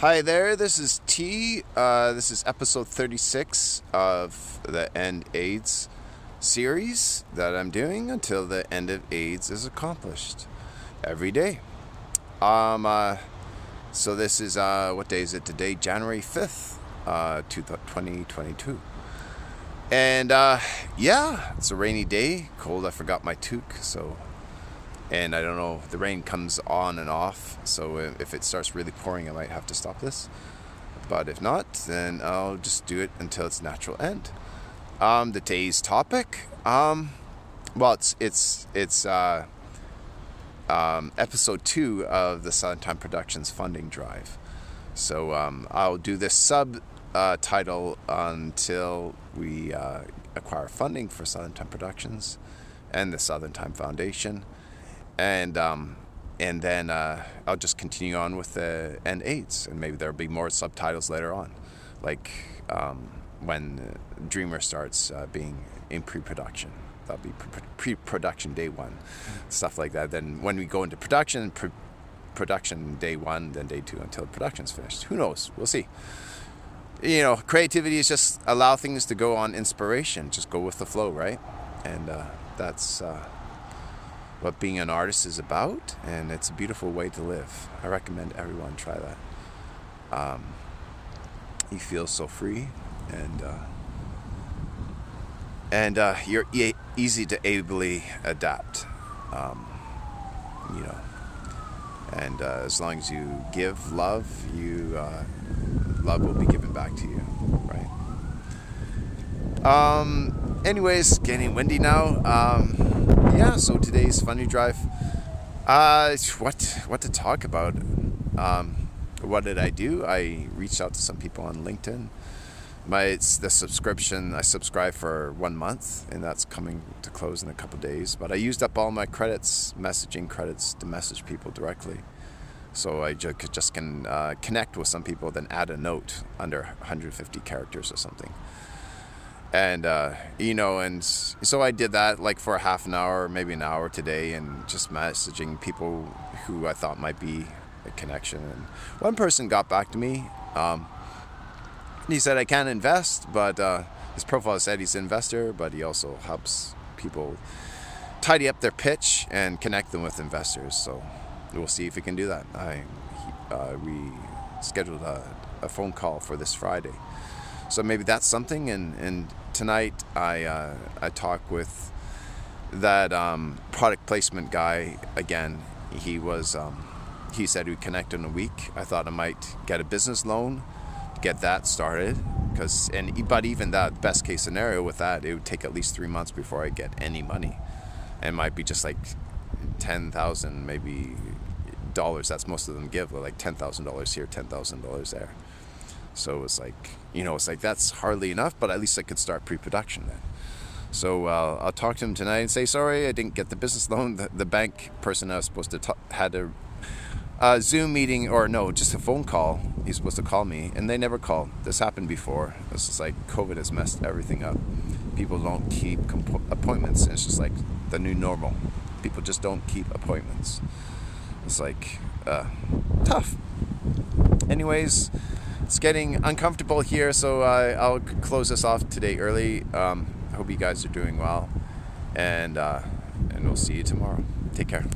Hi there, this is T. Uh, this is episode 36 of the End AIDS series that I'm doing until the end of AIDS is accomplished every day. Um, uh, so this is, uh, what day is it today? January 5th, uh, 2022. And uh, yeah, it's a rainy day, cold. I forgot my toque, so and I don't know the rain comes on and off so if it starts really pouring I might have to stop this. But if not then I'll just do it until its natural end. Um, the day's topic um, well it's it's it's uh, um, episode two of the Southern Time Productions funding drive. So um, I'll do this sub uh, title until we uh, acquire funding for Southern Time Productions and the Southern Time Foundation and um, and then uh, I'll just continue on with the end AIDS, and maybe there'll be more subtitles later on, like um, when Dreamer starts uh, being in pre-production. That'll be pre-production day one, stuff like that. Then when we go into production, pre- production day one, then day two until production's finished. Who knows? We'll see. You know, creativity is just allow things to go on inspiration. Just go with the flow, right? And uh, that's uh, what being an artist is about, and it's a beautiful way to live. I recommend everyone try that. Um, you feel so free, and uh, and uh, you're e- easy to ably adapt. Um, you know, and uh, as long as you give love, you uh, love will be given back to you, right? Um, anyways, getting windy now. Um, yeah, so today's funny drive. Uh, what what to talk about? Um, what did I do? I reached out to some people on LinkedIn. My it's the subscription. I subscribe for one month, and that's coming to close in a couple days. But I used up all my credits, messaging credits, to message people directly. So I just, just can uh, connect with some people, then add a note under 150 characters or something and uh, you know and so i did that like for a half an hour maybe an hour today and just messaging people who i thought might be a connection. And one person got back to me um, he said i can't invest but uh, his profile said he's an investor but he also helps people tidy up their pitch and connect them with investors. So we'll see if he can do that. I uh, we scheduled a, a phone call for this friday so maybe that's something. And, and tonight I, uh, I talk with that um, product placement guy again. He was, um, he said we'd connect in a week. I thought I might get a business loan get that started. Because, and, but even that best case scenario with that, it would take at least three months before I get any money. And might be just like 10,000 maybe dollars. That's most of them give, like $10,000 here, $10,000 there. So it was like, you know, it's like that's hardly enough, but at least I could start pre-production then. So uh, I'll talk to him tonight and say sorry I didn't get the business loan. The, the bank person I was supposed to talk, had a, Zoom meeting or no, just a phone call. He's supposed to call me, and they never called. This happened before. It's just like COVID has messed everything up. People don't keep appointments. It's just like the new normal. People just don't keep appointments. It's like uh, tough. Anyways it's getting uncomfortable here, so uh, I'll close this off today early. Um, I hope you guys are doing well, and uh, and we'll see you tomorrow. Take care.